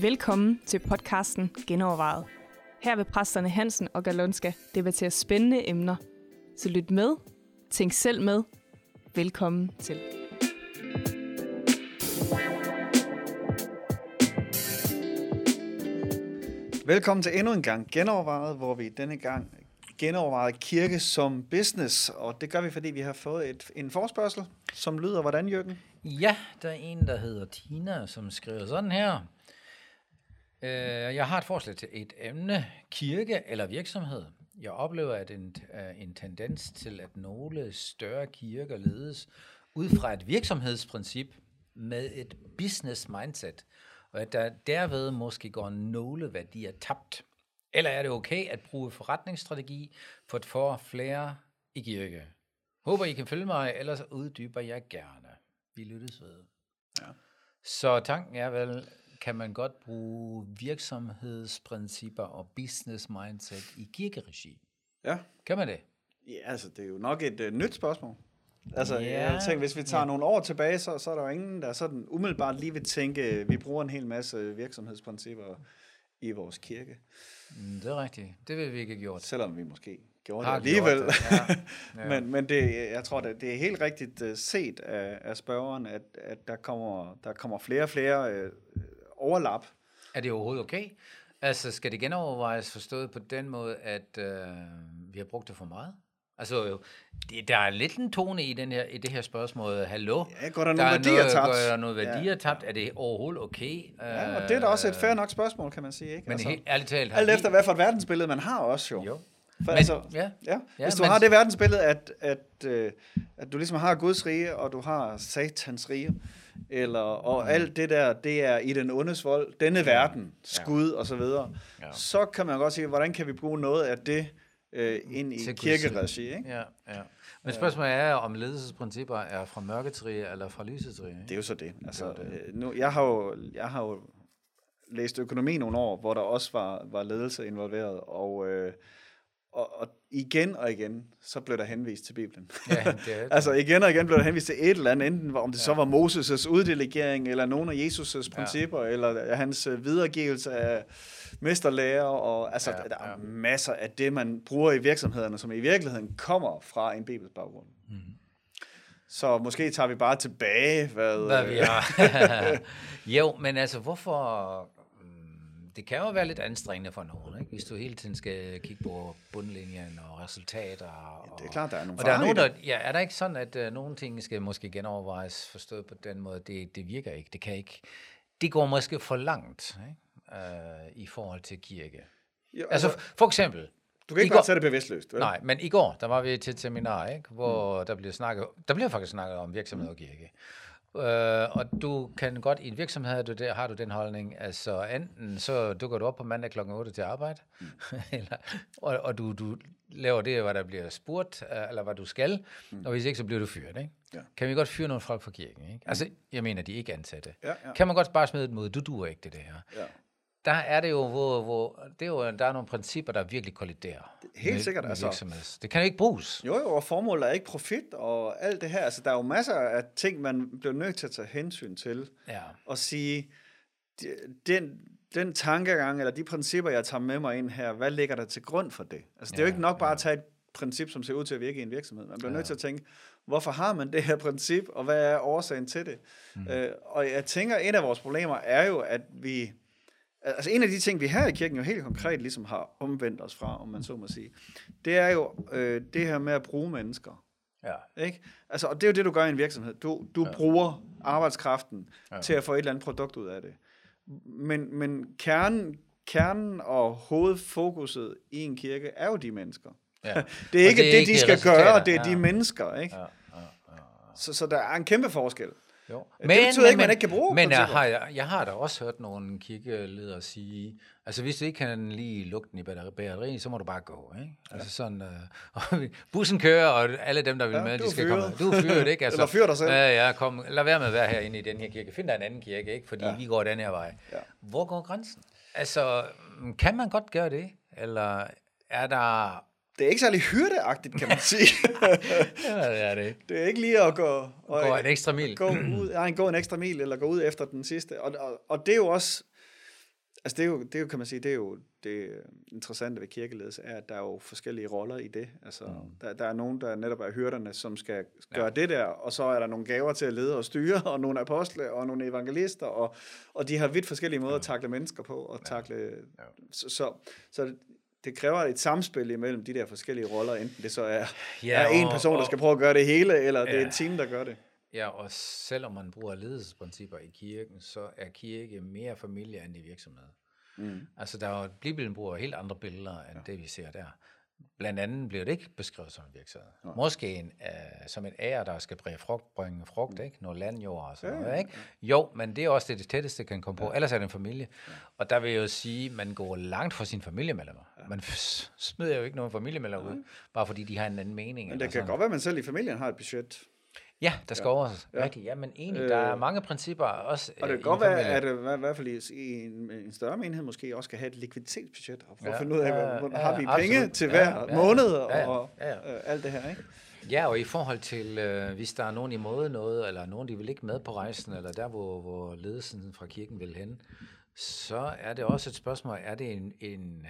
Velkommen til podcasten Genovervejet. Her vil præsterne Hansen og Galonska debattere spændende emner. Så lyt med, tænk selv med. Velkommen til. Velkommen til endnu en gang Genovervejet, hvor vi denne gang genovervejet kirke som business, og det gør vi, fordi vi har fået et, en forspørgsel, som lyder hvordan, Jørgen? Ja, der er en, der hedder Tina, som skriver sådan her. Øh, Jeg har et forslag til et emne, kirke eller virksomhed. Jeg oplever at en, øh, en tendens til, at nogle større kirker ledes ud fra et virksomhedsprincip med et business mindset, og at der derved måske går nogle værdier tabt. Eller er det okay at bruge forretningsstrategi for at få flere i kirke? Håber, I kan følge mig, ellers uddyber jeg gerne. Vi lyttes ved. Ja. Så tanken er vel, kan man godt bruge virksomhedsprincipper og business mindset i kirkeregi? Ja. Kan man det? Ja, altså, det er jo nok et uh, nyt spørgsmål. Altså, ja. jeg tænker, hvis vi tager ja. nogle år tilbage, så, så er der jo ingen, der sådan umiddelbart lige vil tænke, vi bruger en hel masse virksomhedsprincipper i vores kirke. Mm, Det er rigtigt. Det vil vi ikke have gjort. Selvom vi måske gjorde Har det alligevel. gjort det, ja. Ja. Men, men det, jeg tror, det, det er helt rigtigt uh, set af, af spørgeren, at, at der, kommer, der kommer flere og flere uh, overlap. Er det overhovedet okay? Altså, skal det genovervejes forstået på den måde, at øh, vi har brugt det for meget? Altså, det, der er lidt en tone i, den her, i det her spørgsmål. Hallo? Ja, går der der nogle er værdier noget, tabt? Går der noget værdier Ja. tabt? Er det overhovedet okay? Ja, og det er da også et fair nok spørgsmål, kan man sige. Ikke? Men altså, helt ærligt talt... alt efter, hvad for et verdensbillede man har også jo. Jo. For, Men, altså, ja, Ja, Ja, hvis du men- har det verdensbillede, at, at, øh, at du ligesom har Guds rige, og du har satans rige, eller, og Mm. alt det der, det er i den ondes vold, denne verden, skud og så videre, Ja. så kan man godt sige, hvordan kan vi bruge noget af det øh, ind i kirkeregi, ikke? Ja, ja. Men spørgsmålet er, om ledelsesprincipper er fra mørkets rige eller fra lysets rige. Det er jo så det. Altså, Det det. øh, Nu, jeg, har jo, jeg har jo læst økonomi nogle år, hvor der også var, var ledelse involveret, og, øh, og, og igen og igen, så blev der henvist til Bibelen. Ja, det er det. altså igen og igen blev der henvist til et eller andet, enten om det så var Moses' uddelegering, eller nogle af Jesus' principper, eller hans øh, videregivelse af mesterlærer, og altså, Ja, ja, der er ja. masser af det, man bruger i virksomhederne, som i virkeligheden kommer fra en bibelsk baggrund. Mhm. Så måske tager vi bare tilbage, hvad... Hvad øh, vi har. jo, men altså, hvorfor... Det kan jo være lidt anstrengende for nogen, ikke? hvis du hele tiden skal kigge på bundlinjen og resultater. Og, det er klart, der er nogle Og der er, nogen, der, ja, er der ikke sådan, at uh, nogle ting skal måske genovervejes forstået på den måde, det, det virker ikke, det kan ikke, det går måske for langt ikke? Uh, i forhold til kirke. Jo, Altså, for eksempel, du kan ikke i bare går- tage det bevidstløst, vel? Nej, men i går, der var vi til et seminar, ikke? hvor mm. der blev snakket, der blev faktisk snakket om virksomhed og kirke. Øh, og du kan godt, i en virksomhed du, der, har du den holdning, altså enten så dukker du op på mandag kl. 8 til arbejde, mm. eller, og, og du, du laver det, hvad der bliver spurgt, øh, eller hvad du skal, mm. og hvis ikke, så bliver du fyret. Ikke? Ja. Kan vi godt fyre nogle folk fra kirken? Ikke? Altså, jeg mener, de er ikke ansatte. Ja, ja. Kan man godt bare smide et mod, du duer ikke det, det her. Ja. Der er det jo, hvor, hvor det er jo, der er nogle principper, der virkelig kolliderer. Helt med- sikkert, med altså. Det kan jo ikke bruges. Jo, jo, og formålet er ikke profit og alt det her. Altså, der er jo masser af ting, man bliver nødt til at tage hensyn til. Ja. Og sige, de- den, den tankegang, eller de principper, jeg tager med mig ind her, hvad ligger der til grund for det? Altså, det er jo Ja, ikke nok bare at tage et princip, som ser ud til at virke i en virksomhed. Man bliver ja. nødt til at tænke, hvorfor har man det her princip, og hvad er årsagen til det? Mm. Øh, og jeg tænker, et af vores problemer er jo, at vi... Altså en af de ting, vi her i kirken jo helt konkret ligesom har omvendt os fra, om man så må sige, det er jo øh, det her med at bruge mennesker. Ja. Ikke? Altså, og det er jo det, du gør i en virksomhed. Du, du ja. bruger arbejdskraften ja. til at få et eller andet produkt ud af det. Men, men kernen, kernen og hovedfokuset i en kirke er jo de mennesker. Ja. Det er Og ikke det er det, ikke de skal gøre, det er Ja. de mennesker. Ikke? Ja, ja, ja. Så, så der er en kæmpe forskel. Jo. Det betyder ikke, at man ikke kan bruge Men jeg har, jeg, jeg har da også hørt nogle kirkeledere sige, altså hvis du ikke kan lige lugten i batteri- batteriet, så må du bare gå. Ikke? Altså sådan, øh, og bussen kører, og alle dem, der vil Ja, med, de skal fyret. komme. Du er fyret, ikke? Altså, Eller fyr dig selv. Ja, ja, kom, lad være med at være herinde i den her kirke. Find dig en anden kirke, ikke? fordi ja. vi går den her vej. Ja. Hvor går grænsen? Altså, kan man godt gøre det? Eller er der det er ikke særlig hyrdeagtigt, kan man sige. ja, det er det ikke. Det er ikke lige at gå, og, Gå en ekstra mil. gå ud, nej, gå en ekstra mil, eller gå ud efter den sidste. Og, og, og det er jo også, altså det er jo, det er jo, kan man sige, det er jo det interessante ved kirkeledelse, er, at der er jo forskellige roller i det. Altså, mm. der, der er nogen, der netop er hyrderne, som skal gøre ja. det der, og så er der nogle gaver til at lede og styre, og nogle apostle, og nogle evangelister, og, og de har vidt forskellige måder ja. at takle mennesker på, og ja. takle, ja. så, så, så det kræver et samspil imellem de der forskellige roller, enten det så er, ja, er en person, der skal prøve at gøre det hele, eller ja. det er et team, der gør det. Ja, og selvom man bruger ledelsesprincipper i kirken, så er kirke mere familie end i virksomhed. Mm. Altså, der er, Bibelen bruger helt andre billeder, end ja. det, vi ser der. Blandt andet bliver det ikke beskrevet som en virksomhed. Ja. Måske en, uh, som en ære, der skal bringe frugt, bringe frugt ikke? noget landjord og sådan ja, noget. Ikke? Jo, men det er også det, det tætteste, kan komme på. Ja. Ellers er det en familie. Ja. Og der vil jeg jo sige, at man går langt fra sine familiemedlemmer. Ja. Man smider jo ikke nogen familiemedlemmer ud, bare fordi de har en anden mening. Men det kan sådan. godt være, at man selv i familien har et budget. Ja, der skal ja. overholdes. Ja. Rigtigt. Ja, men egentlig, øh, der er mange principper også. Og det kan godt være, at i hvert fald i en, en større menighed måske også skal have et likviditetsbudget, og prøve ja, at finde ud af, ja, hvordan ja, har vi penge absolut. til hver ja, ja, måned, ja, og ja, ja. Øh, alt det her, ikke? Ja, og i forhold til, øh, hvis der er nogen imod noget, eller nogen, de vil ikke med på rejsen, eller der, hvor, hvor ledelsen fra kirken vil hen, så er det også et spørgsmål, er det en, en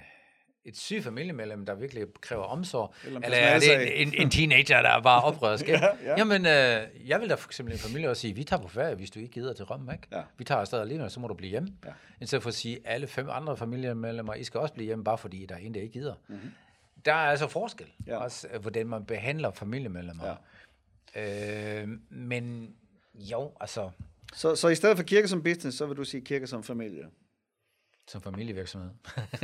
et syg familiemedlem, der virkelig kræver omsorg, eller, eller er det en, en, en teenager, der er bare oprørsk? ja, ja. Jamen, øh, jeg vil da for eksempel en familie også sige, vi tager på ferie, hvis du ikke gider til Rom, ikke? Ja. Vi tager afsted alene, så må du blive hjemme. Ja. I stedet for at sige, alle fem andre familiemedlemmer, I skal også blive hjemme, bare fordi der er en, der ikke gider. Mm-hmm. Der er altså forskel, ja. også øh, hvordan man behandler familiemedlemmer. Ja. Øh, men jo, altså... Så, så i stedet for kirke som business, så vil du sige kirke som familie? Som familievirksomhed.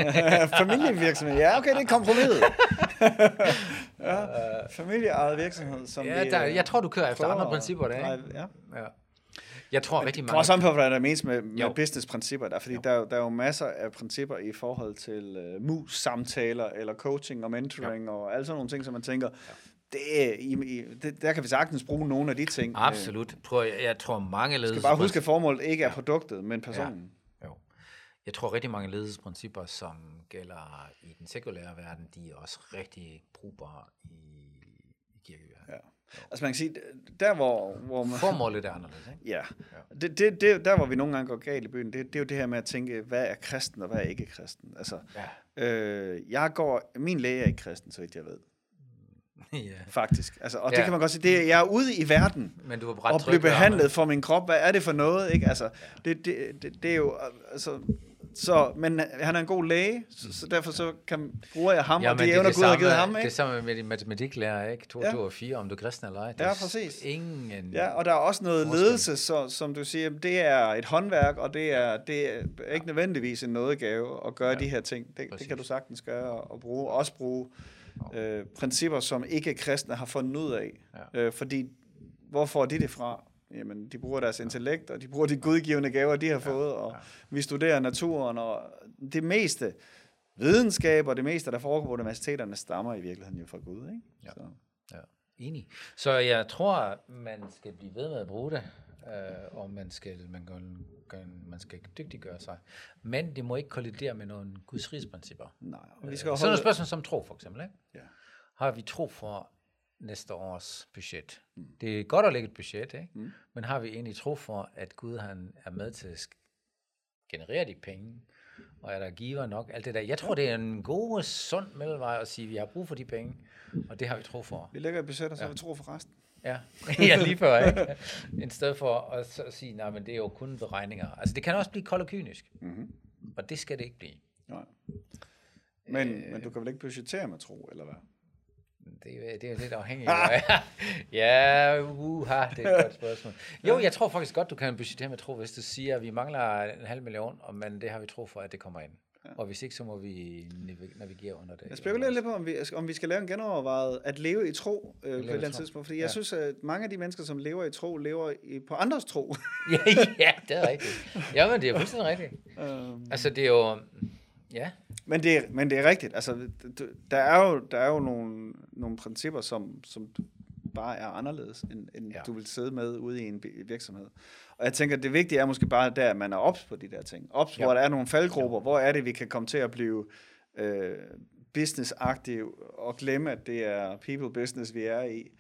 familievirksomhed, ja, okay, det er kompromis. ja, familieejet virksomhed, som ja, der, jeg tror, du kører efter andre principper der, ikke? Ja. ja. Jeg tror Men rigtig mange... Det kommer på, hvad der menes med, med business-principper der, fordi der, der er jo masser af principper i forhold til uh, mus-samtaler, eller coaching og mentoring, ja. og alle sådan nogle ting, som man tænker. Det, i, i, det, der kan vi sagtens bruge nogle af de ting. Absolut. Prøv, jeg, jeg tror mange ledelser... skal bare huske, at formålet ikke er produktet, men personen. Ja. Jeg tror rigtig mange ledelsesprincipper, som gælder i den sekulære verden, de er også rigtig brugbare i, i kirkeverdenen. Ja. Altså man kan sige, der hvor... hvor man, Formålet er anderledes, ikke? Ja. ja. Det, det, det, der hvor vi nogle gange går galt i byen, det, det er jo det her med at tænke, hvad er kristen og hvad er ikke kristen? Altså, ja. øh, jeg går... Min læge er ikke kristen, så vidt jeg ved. Ja. Faktisk. Altså, og ja. det kan man godt sige, det er, jeg er ude i verden Men du og bliver behandlet for min krop. Hvad er det for noget? Ikke? Altså, det, det, det, det er jo, altså, så, men han er en god læge, så, så derfor så kan, bruger jeg ham, ja, og de evner Gud har givet ham. Ikke? Det samme med de matematiklærer, ikke? 2, ja. 2 og 4, om du er kristen eller ej. Ja, præcis. Ingen ja, og der er også noget forskel. ledelse, så, som du siger, det er et håndværk, og det er, det er ikke nødvendigvis en nådegave at gøre ja. de her ting. Det, det kan du sagtens gøre og bruge. Også bruge øh, principper, som ikke kristne har fundet ud af. Ja. Øh, fordi, hvor får de det fra? Jamen, de bruger deres intellekt, og de bruger de gudgivende gaver, de har fået, og vi studerer naturen, og det meste videnskab, og det meste, der foregår på universiteterne, stammer i virkeligheden jo fra Gud, ikke? Ja. Så. ja. Enig. Så jeg tror, man skal blive ved med at bruge det, øh, og man skal, man, kan, man skal dygtiggøre sig. Men det må ikke kollidere med nogle Guds rigsprincipper. Nej. Vi skal holde... Sådan nogle spørgsmål som tro, for eksempel. Ikke? Ja. Har vi tro for næste års budget. Mm. Det er godt at lægge et budget, ikke? Mm. men har vi egentlig tro for, at Gud han er med til at generere de penge, og er der giver nok, alt det der. Jeg tror, det er en god, sund mellemvej at sige, at vi har brug for de penge, og det har vi tro for. Vi lægger et budget, og så ja. har vi tro for resten. Ja, ja lige før, ikke? I stedet for at, at sige, nej, men det er jo kun beregninger. Altså, det kan også blive kold og kynisk, mm-hmm. og det skal det ikke blive. Nej. Men, øh, men du kan vel ikke budgettere med tro, eller hvad? Det, det er jo lidt afhængigt af. ja, uha, det er et godt spørgsmål. Jo, jeg tror faktisk godt, du kan budgettere med tro, hvis du siger, at vi mangler en halv million, men det har vi tro for, at det kommer ind. Ja. Og hvis ikke, så må vi navigere under det. Jeg spekulerer lidt på, om vi, om vi skal lave en genovervejet at leve i tro øh, på et eller andet tidspunkt. Fordi ja. jeg synes, at mange af de mennesker, som lever i tro, lever i, på andres tro. ja, ja, det er rigtigt. Ja, men det er fuldstændig rigtigt. Um, altså, det er jo... Ja. Men det, er, men det er rigtigt. Altså, der er jo, der er jo nogle, nogle principper, som, som bare er anderledes, end, end ja. du vil sidde med ude i en virksomhed. Og jeg tænker, det vigtige er måske bare der, at man er ops på de der ting. Ops, ja. hvor der er nogle faldgrupper. Ja. Hvor er det, vi kan komme til at blive øh, businessagtige og glemme, at det er people business, vi er i,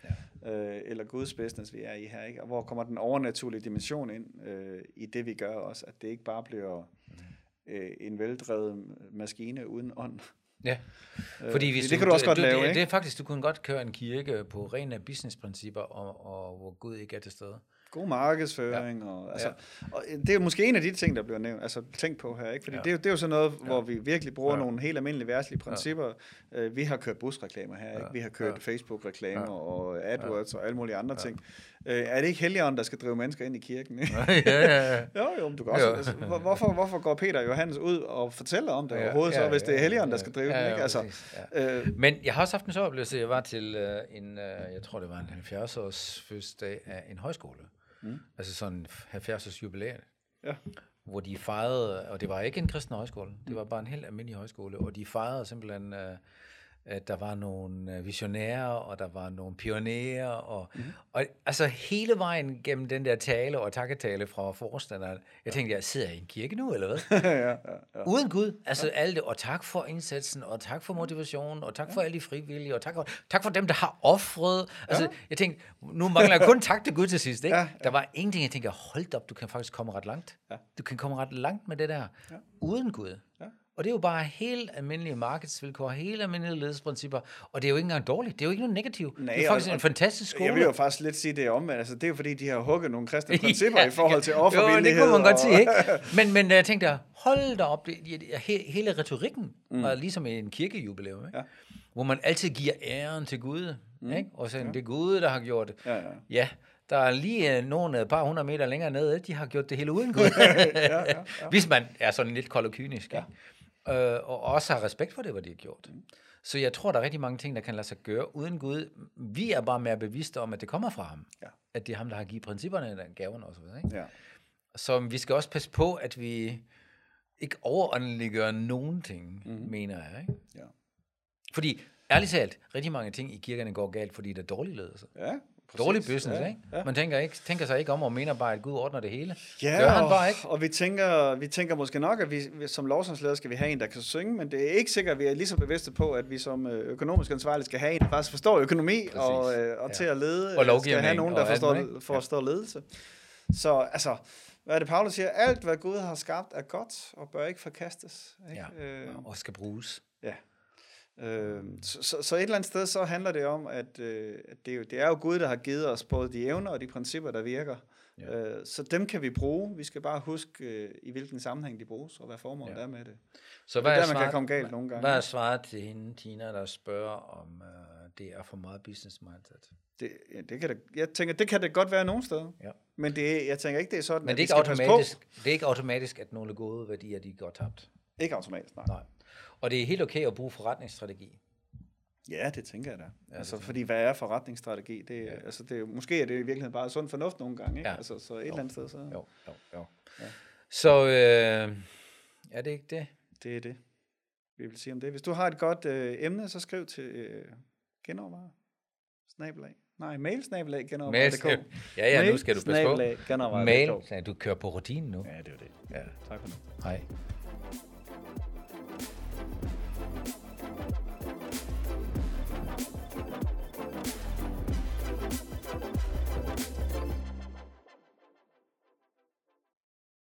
ja. øh, eller Guds business, vi er i her. Ikke? Og hvor kommer den overnaturlige dimension ind øh, i det, vi gør også, at det ikke bare bliver øh, en veldrevet maskine uden ånd. Ja, Øh, fordi hvis det kan du også godt du, lave, det, ikke? det er faktisk, du kunne godt køre en kirke på rene businessprincipper, og, og hvor Gud ikke er til stede. God markedsføring. Ja. Og, altså, ja. og det er måske en af de ting, der bliver nævnt, altså tænk på her, ikke? Fordi ja. det, er jo, det er jo sådan noget, hvor vi virkelig bruger ja. nogle helt almindelige værtslige principper. Ja. Vi har kørt busreklamer her, ikke? Vi har kørt ja. Facebook-reklamer ja. og AdWords ja. og alle mulige andre ja. ting. Øh, er det ikke Helligånden, der skal drive mennesker ind i kirken? Ja, ja, ja. jo, jo, men du kan også. Altså, hvorfor, hvorfor går Peter og Johannes ud og fortæller om det ja, overhovedet, ja, så, hvis det er Helligånden, der skal drive ja, ja, dem? Ikke? Altså, ja. øh, men jeg har også haft en så oplevelse. Jeg var til uh, en, uh, jeg tror det var en 70-års fødselsdag af en højskole. Mm. Altså sådan 70-års jubilæum. Ja. Hvor de fejrede, og det var ikke en kristen højskole, det var bare en helt almindelig højskole, og de fejrede simpelthen, uh, at der var nogle visionærer, og der var nogle pionerer, og, mm. og altså hele vejen gennem den der tale og takketale fra forstanderen, jeg tænkte, jeg sidder i en kirke nu, eller hvad? ja, ja, ja. Uden Gud, altså ja. alt det, og tak for indsatsen, og tak for motivationen, og tak ja. for alle de frivillige, og tak for, tak for dem, der har offret. Altså, ja. jeg tænkte, nu mangler jeg kun tak til Gud til sidst, ikke? Ja, ja. Der var ingenting, jeg tænkte, hold op, du kan faktisk komme ret langt. Ja. Du kan komme ret langt med det der, ja. uden Gud. Ja. Og det er jo bare helt almindelige markedsvilkår, helt almindelige ledelsesprincipper, og det er jo ikke engang dårligt, det er jo ikke noget negativt. Nej, det er faktisk og, en fantastisk skole. Jeg vil jo faktisk lidt sige det om, altså det er jo fordi, de har hugget nogle kristne principper ja, i forhold til offervillighed. Jo, det kunne man godt sige, ikke? Men, men jeg tænkte, hold da op, det, hele retorikken mm. var ligesom en kirkejubilæum, ikke? Ja. hvor man altid giver æren til Gud, mm. ikke? og så ja. det er Gud, der har gjort det. Ja, ja. ja der er lige nogle et par hundrede meter længere nede, de har gjort det hele uden Gud. ja, ja, ja. Hvis man er sådan lidt kold og kynisk. Ja øh, og også har respekt for det, hvad de har gjort. Mm. Så jeg tror, der er rigtig mange ting, der kan lade sig gøre uden Gud. Vi er bare mere bevidste om, at det kommer fra ham. Ja. At det er ham, der har givet principperne, den gaven og så videre. Ikke? Ja. Så vi skal også passe på, at vi ikke overåndeliggør nogen ting, mm. mener jeg. Ikke? Ja. Fordi, ærligt talt, rigtig mange ting i kirkerne går galt, fordi der er dårlig ledelse. Ja, Dårlig business, ja, ikke? Ja. Man tænker, ikke, tænker sig ikke om og mener bare, at Gud ordner det hele. Ja, Gør han og, bare ikke. og vi tænker, vi tænker måske nok, at vi, som lovsangsleder skal vi have en, der kan synge, men det er ikke sikkert, at vi er lige så bevidste på, at vi som øh, økonomisk ansvarlige skal have en, der faktisk forstår økonomi Præcis. og, øh, og Ja. til at lede. Og øh, skal lovgivning have nogen, der og forstår, ikke? forstår ledelse. Så altså, hvad er det, Paulus siger? Alt, hvad Gud har skabt, er godt og bør ikke forkastes. Ikke? Ja, Øh, og skal bruges. Ja. Øh, så, så, så et eller andet sted, så handler det om, at, øh, at det, er jo, det er jo Gud, der har givet os både de evner og de principper, der virker. Ja. Øh, så dem kan vi bruge. Vi skal bare huske, øh, i hvilken sammenhæng de bruges, og hvad formålet Ja. er med det. Så Det er hvad der, er man kan svaret- komme galt nogle gange. Hvad er svaret til hende, Tina, der spørger, om uh, det er for meget business mindset? Det, ja, det kan det, jeg tænker, det kan det godt være nogle steder. Ja. Men det, jeg tænker ikke, det er sådan, Men det er, ikke automatisk, det er ikke automatisk, at nogle gode værdier, de går tabt. Ikke automatisk, nej. Nej. Og det er helt okay at bruge forretningsstrategi. Ja, det tænker jeg da. det altså, fordi hvad er forretningsstrategi? Det, er- altså, det måske er det i virkeligheden bare sund fornuft nogle gange. Ikke? Ja. Altså, så et Jo. eller andet sted, så Jo, jo, jo. Ja. Så øh, er det ikke det? det er det, vi vil sige om det. Hvis du har et godt øh, emne, så skriv til øh, genovervejer. Snabelag. Nej, mail snabelag genovervejer.dk. ja, ja, nu skal du passe på. Mail, ja, du kører på rutinen nu. Ja, det er det. Ja. Tak for nu. Hej.